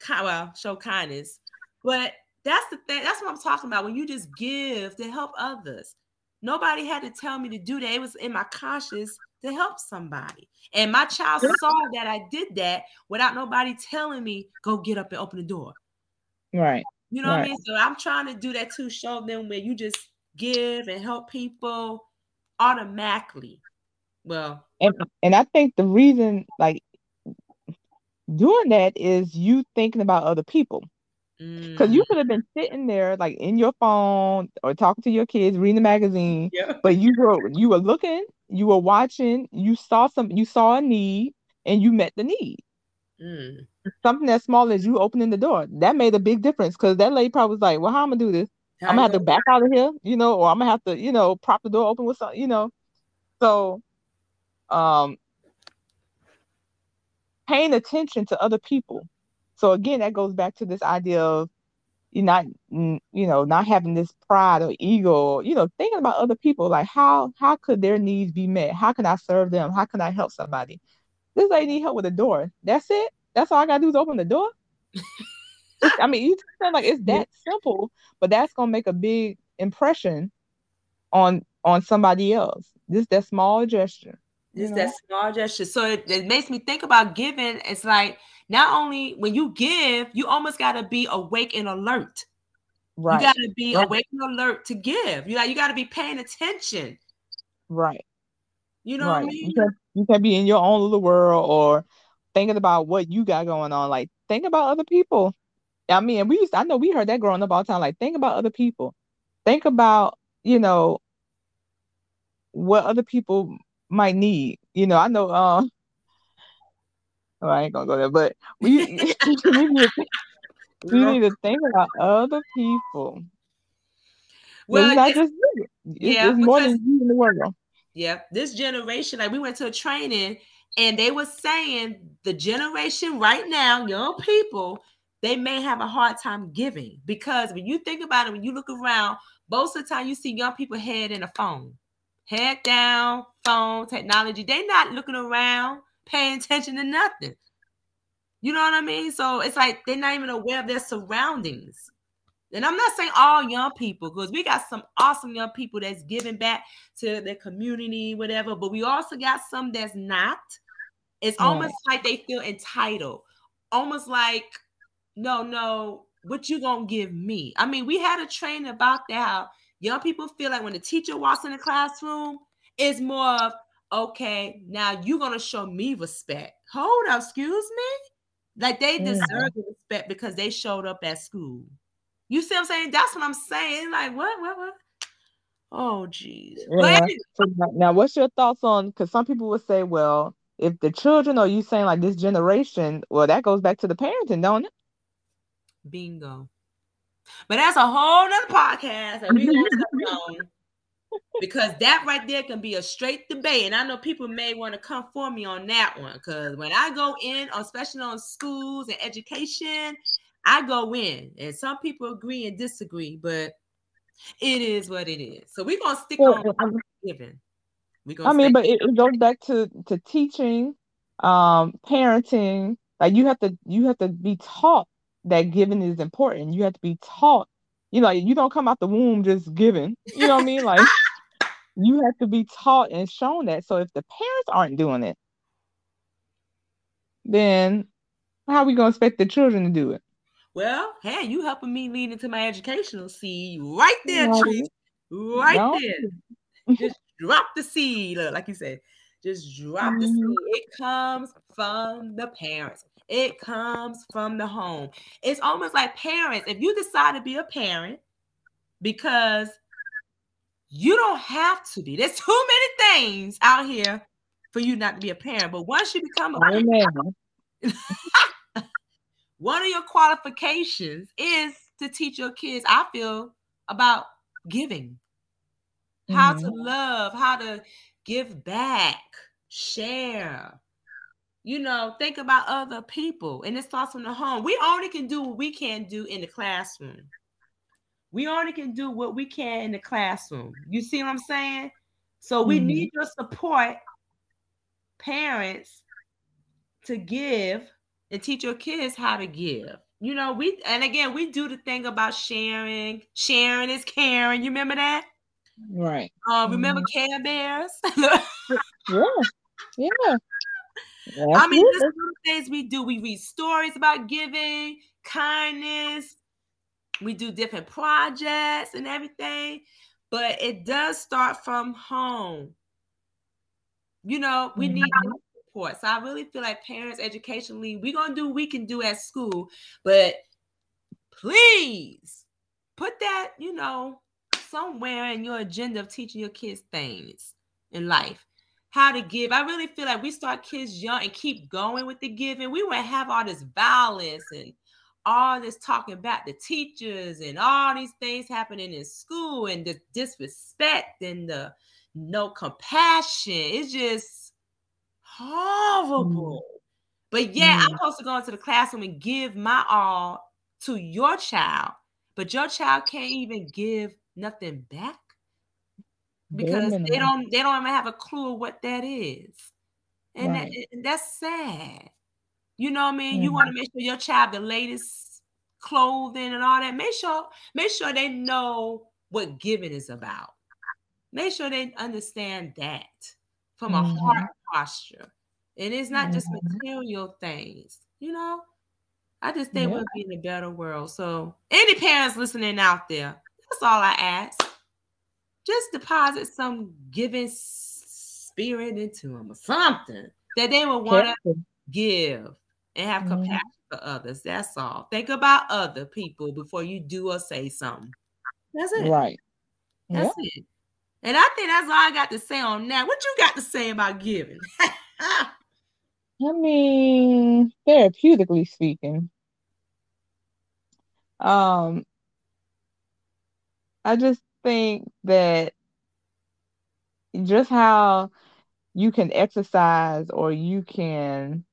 Speaker 3: well, show kindness. But that's the thing. That's what I'm talking about. When you just give to help others. Nobody had to tell me to do that. It was in my conscience to help somebody. And my child saw that I did that without nobody telling me, go get up and open the door.
Speaker 2: Right.
Speaker 3: You know
Speaker 2: right.
Speaker 3: what I mean? So I'm trying to do that too. Show them where you just give and help people automatically. Well,
Speaker 2: and and I think the reason, like doing that is you thinking about other people. Because mm. you could have been sitting there like in your phone or talking to your kids, reading the magazine, yeah. but you were you were looking, you were watching, you saw some, you saw a need, and you met the need. Mm. Something as small as you opening the door that made a big difference. Because that lady probably was like, "Well, how am I gonna do this? I'm gonna have to back out of here, you know, or I'm gonna have to, you know, prop the door open with something, you know." So, um, paying attention to other people. So again, that goes back to this idea of you not you know not having this pride or ego you know thinking about other people like how how could their needs be met? How can i serve them? How can i help somebody? This lady need help with the door. That's it? That's all i gotta do is open the door? [LAUGHS] I mean you sound like it's that simple but that's gonna make a big impression on on somebody else. Just that small gesture
Speaker 3: just that small gesture. So it, it, makes me think about giving. It's like not only when you give, you almost got to be awake and alert. Right. You got to be right. awake and alert to give. You got you got to be paying attention.
Speaker 2: Right.
Speaker 3: You know right. I mean?
Speaker 2: You can, you can be in your own little world or thinking about what you got going on. Like think about other people. I mean, we used to, I know we heard that growing up all the time. Like think about other people. Think about, you know, what other people might need. You know, I know. Um, [LAUGHS] oh, I ain't gonna go there, but we [LAUGHS] we, need to, we need to think about other people. Well, it's not just it's, yeah, it's more than you in the world.
Speaker 3: Yeah, this generation, like we went to a training and they were saying the generation right now, young people, they may have a hard time giving because when you think about it, when you look around, most of the time you see young people head in a phone head down, phone, technology. They not looking around, paying attention to nothing. You know what I mean? So it's like they're not even aware of their surroundings. And I'm not saying all young people, because we got some awesome young people that's giving back to the community, whatever, but we also got some that's not. It's almost like they feel entitled, almost like, no, no, what you gonna give me? I mean, we had a training about that. Young people feel like when the teacher walks in the classroom, it's more of okay, now you're gonna show me respect. Hold up, excuse me. Like they deserve the respect because they showed up at school. You see what I'm saying? That's what I'm saying. Like, what, what, what? Oh, geez.
Speaker 2: Yeah. now, what's your thoughts on? Because some people would say, well, if the children, or you saying like this generation, well, that goes back to the parenting, don't it?
Speaker 3: Bingo. But that's a whole nother podcast that we on [LAUGHS] because that right there can be a straight debate. And I know people may want to come for me on that one because when I go in, especially on schools and education, I go in, and some people agree and disagree, but it is what it is. So we're gonna stick well, on giving.
Speaker 2: I mean, but it, it, goes back to to teaching, um, parenting. Like you have to you have to be taught that giving is important. You have to be taught. You know, you don't come out the womb just giving. You know what I mean? [LAUGHS] Like you have to be taught and shown that. So if the parents aren't doing it, then how are we gonna expect the children to do it?
Speaker 3: Well, hey, you helping me lead into my educational seed right there, no. Right no. there. [LAUGHS] Just drop the seed, like you said. Just drop mm-hmm. the seed. It comes from the parents. It comes from the home. It's almost like parents. If you decide to be a parent, because you don't have to be. There's too many things out here for you not to be a parent. But once you become a parent, [LAUGHS] one of your qualifications is to teach your kids, I feel, about giving, mm-hmm. how to mm-hmm. love, how to give back, share. You know, think about other people. And it starts from the home. We only can do what we can do in the classroom. We only can do what we can in the classroom. You see what I'm saying? So we mm-hmm. need your support, parents, to give and teach your kids how to give. You know, we and again we do the thing about sharing. Sharing is caring. You remember that?
Speaker 2: Right.
Speaker 3: Uh, remember mm-hmm. Care Bears? [LAUGHS]
Speaker 2: yeah. Yeah.
Speaker 3: I mean, there's some things we do. We read stories about giving, kindness. We do different projects and everything, but it does start from home. You know, we need mm-hmm support. So I really feel like parents educationally, we're gonna do we can do at school, but please put that, you know, somewhere in your agenda of teaching your kids things in life. How to give. I really feel like we start kids young and keep going with the giving. We wouldn't have all this violence and all this talking about the teachers and all these things happening in school and the disrespect and the no compassion. It's just horrible. Mm. But yeah, mm. I'm supposed to go into the classroom and give my all to your child, but your child can't even give nothing back because they don't they don't even have a clue of what that is. And, right. that, and that's sad. You know what I mean? Mm. You want to make sure your child the latest clothing and all that. Make sure make sure they know what giving is about. Make sure they understand that from a mm-hmm. heart posture. And it's not just mm-hmm. material things, you know. I just think we'll be in a better world. So, any parents listening out there, that's all I ask. Just deposit some giving spirit into them or something that they will want to give and have mm-hmm. compassion for others. That's all. Think about other people before you do or say something. That's it.
Speaker 2: Right.
Speaker 3: That's yeah. it. And I think that's all I got to say on that. What you got to say about giving? [LAUGHS] I
Speaker 2: mean, therapeutically speaking, um, I just think that just how you can exercise or you can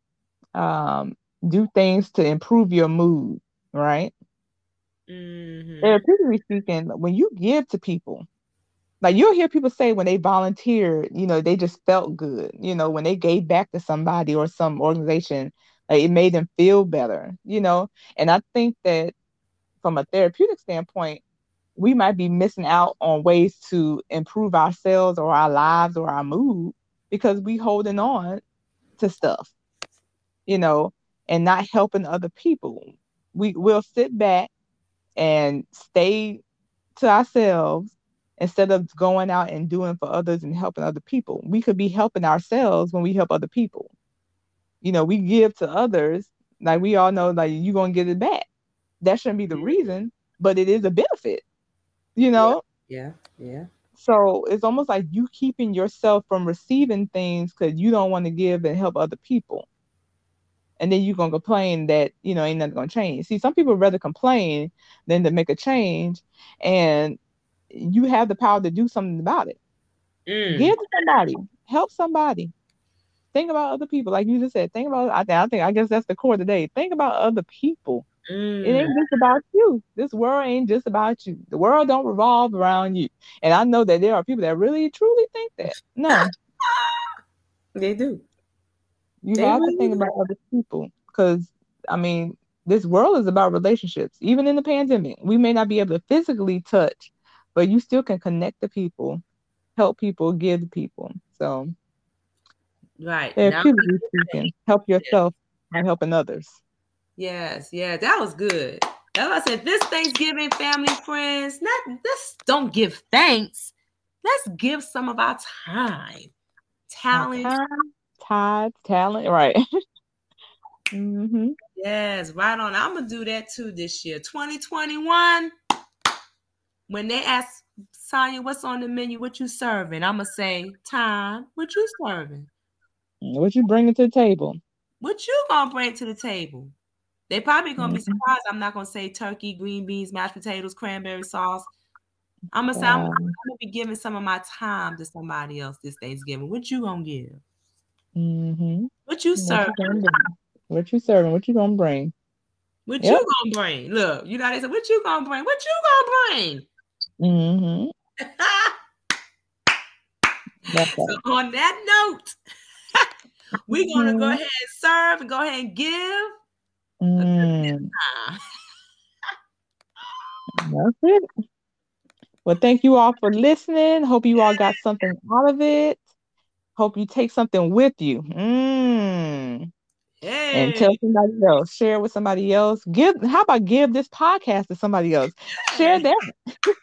Speaker 2: um, do things to improve your mood, right? Mm-hmm. Therapeutically speaking, when you give to people, like you'll hear people say when they volunteered, you know, they just felt good. You know, when they gave back to somebody or some organization, like it made them feel better, you know. And I think that from a therapeutic standpoint, we might be missing out on ways to improve ourselves or our lives or our mood because we holding on to stuff, you know, and not helping other people. We will sit back and stay to ourselves instead of going out and doing for others and helping other people. We could be helping ourselves when we help other people. You know, we give to others, like we all know, like you're gonna get it back. That shouldn't be the reason, but it is a benefit. You know?
Speaker 3: Yeah, yeah.
Speaker 2: So it's almost like you keeping yourself from receiving things because you don't want to give and help other people. And then you're gonna complain that you know ain't nothing gonna change. See, some people rather complain than to make a change, and you have the power to do something about it.
Speaker 3: Mm.
Speaker 2: Give to somebody, help somebody. Think about other people, like you just said. Think about. I think. I think. I guess that's the core today. Think about other people. It
Speaker 3: Mm.
Speaker 2: ain't just about you. This world ain't just about you. The world don't revolve around you. And I know that there are people that really truly think that. No, [LAUGHS]
Speaker 3: They do.
Speaker 2: you
Speaker 3: They
Speaker 2: have
Speaker 3: really
Speaker 2: to think
Speaker 3: do.
Speaker 2: about other people because I mean, this world is about relationships. Even in the pandemic, we may not be able to physically touch, but you still can connect to people, help people, give to people. So
Speaker 3: Right. Now,
Speaker 2: therapeutically speaking, help yourself by helping others.
Speaker 3: Yes, yeah, that was good. That's I said this Thanksgiving, family, friends, not let's don't give thanks. Let's give some of our time, talent.
Speaker 2: Time, tithes, talent, right. [LAUGHS] hmm
Speaker 3: Yes, right on. I'm gonna do that too this year. 2021. When they ask Sonya, what's on the menu? What you serving? I'm gonna say, time. What you serving?
Speaker 2: What you bringing to the table?
Speaker 3: What you gonna bring to the table? They probably gonna be
Speaker 2: Mhm.
Speaker 3: surprised. I'm not gonna say turkey, green beans, mashed potatoes, cranberry sauce. I'm gonna say I'm, I'm gonna be giving some of my time to somebody else this Thanksgiving. What you gonna give?
Speaker 2: Mm-hmm.
Speaker 3: What you
Speaker 2: What
Speaker 3: serving?
Speaker 2: you? What you serving? What you gonna bring?
Speaker 3: What
Speaker 2: Yep.
Speaker 3: you gonna bring? Look, you know they say, what you gonna bring? What you gonna bring?
Speaker 2: Mm-hmm. [LAUGHS]
Speaker 3: So on that note, [LAUGHS] we're gonna go
Speaker 2: Mhm.
Speaker 3: ahead and serve and go ahead and give.
Speaker 2: Mm, that's it. Well, thank you all for listening. Hope you all got something out of it. Hope you take something with you. Mm. And tell somebody else. Share with somebody else. Give. How about give this podcast to somebody else? Share that. [LAUGHS]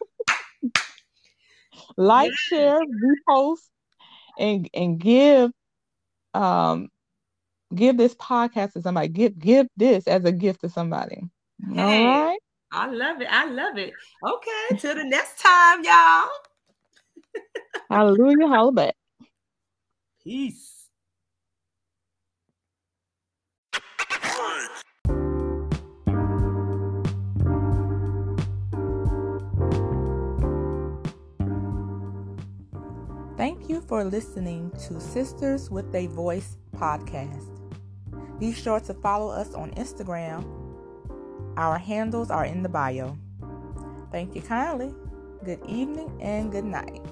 Speaker 2: like,
Speaker 3: Yes.
Speaker 2: share, repost, and and give um give this podcast to somebody. Give give this as a gift to somebody.
Speaker 3: Hey.
Speaker 2: right.
Speaker 3: I love it. I love it. Okay, till the next time, y'all. [LAUGHS]
Speaker 2: Hallelujah. Holla back.
Speaker 3: Peace.
Speaker 2: Thank you for listening to Sisters with a Voice podcast. Be sure to follow us on Instagram. Our handles are in the bio. Thank you kindly. Good evening and good night.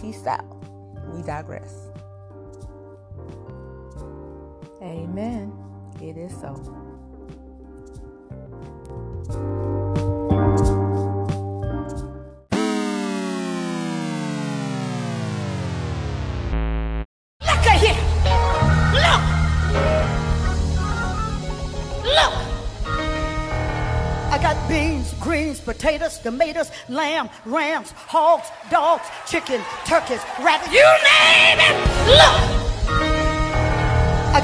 Speaker 2: Peace out. We digress. Amen. It is so.
Speaker 1: Potatoes, tomatoes, lamb, rams, hogs, dogs, chicken, turkeys, rabbits. You name it. Look.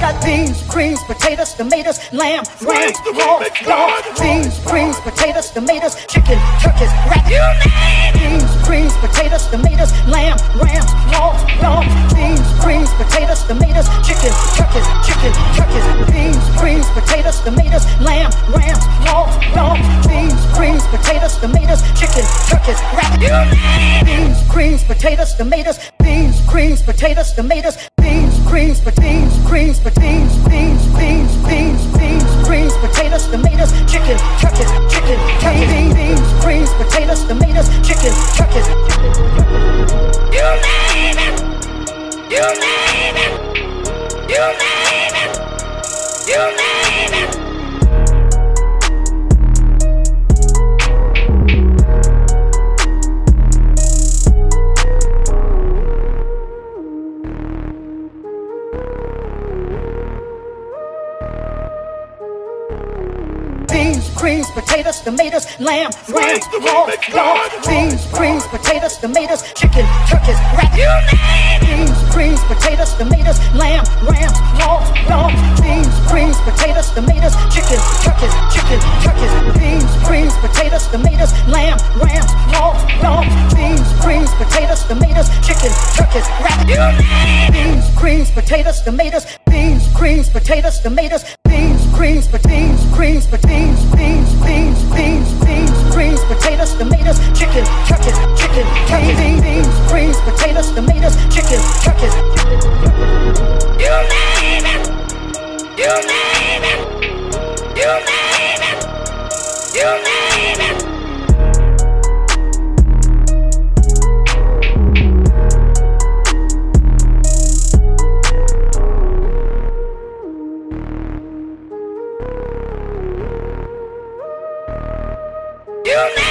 Speaker 1: Got beans, greens, potatoes, tomatoes, lamb, rams, hogs, dogs, beans, greens, potatoes, tomatoes, chicken, turkeys, rabbits. You name. Beans, greens, potatoes, tomatoes, lamb, rams, hogs, dogs, beans, greens, potatoes, tomatoes, chicken, turkeys, chicken, turkeys, beans, greens, potatoes, tomatoes, lamb, rams, hogs, dogs, beans, greens, potatoes, tomatoes, chicken, turkeys, rabbits. You name. Beans, greens, potatoes, tomatoes, beans, greens, potatoes, tomatoes, beans, greens, pot- beans, greens, pot- beans, beans, beans, beans, beans, greens, potatoes, tomatoes, chicken, turkey, lamb, ram, hog, dog, beans, greens, potatoes, tomatoes, chicken, turkeys, rat, you name Beans, greens, potatoes, tomatoes, lamb, ram, hog, dog, beans, greens, potatoes, tomatoes, chicken, turkeys, chicken, turkeys, beans, greens, potatoes, tomatoes, lamb, ram, hog, dog, beans, greens, potatoes, tomatoes, chicken, turkeys, rat, you name Beans, greens, potatoes, tomatoes, beans, greens, potatoes, tomatoes, beans, greens, beans, greens, beans, beans, beans, beans, beans, greens, potatoes, tomatoes, chicken, turkeys, chicken, turkey, beans, beans, greens, potatoes, tomatoes, chicken, turkeys. You name it. You name it. You name it. You name it. You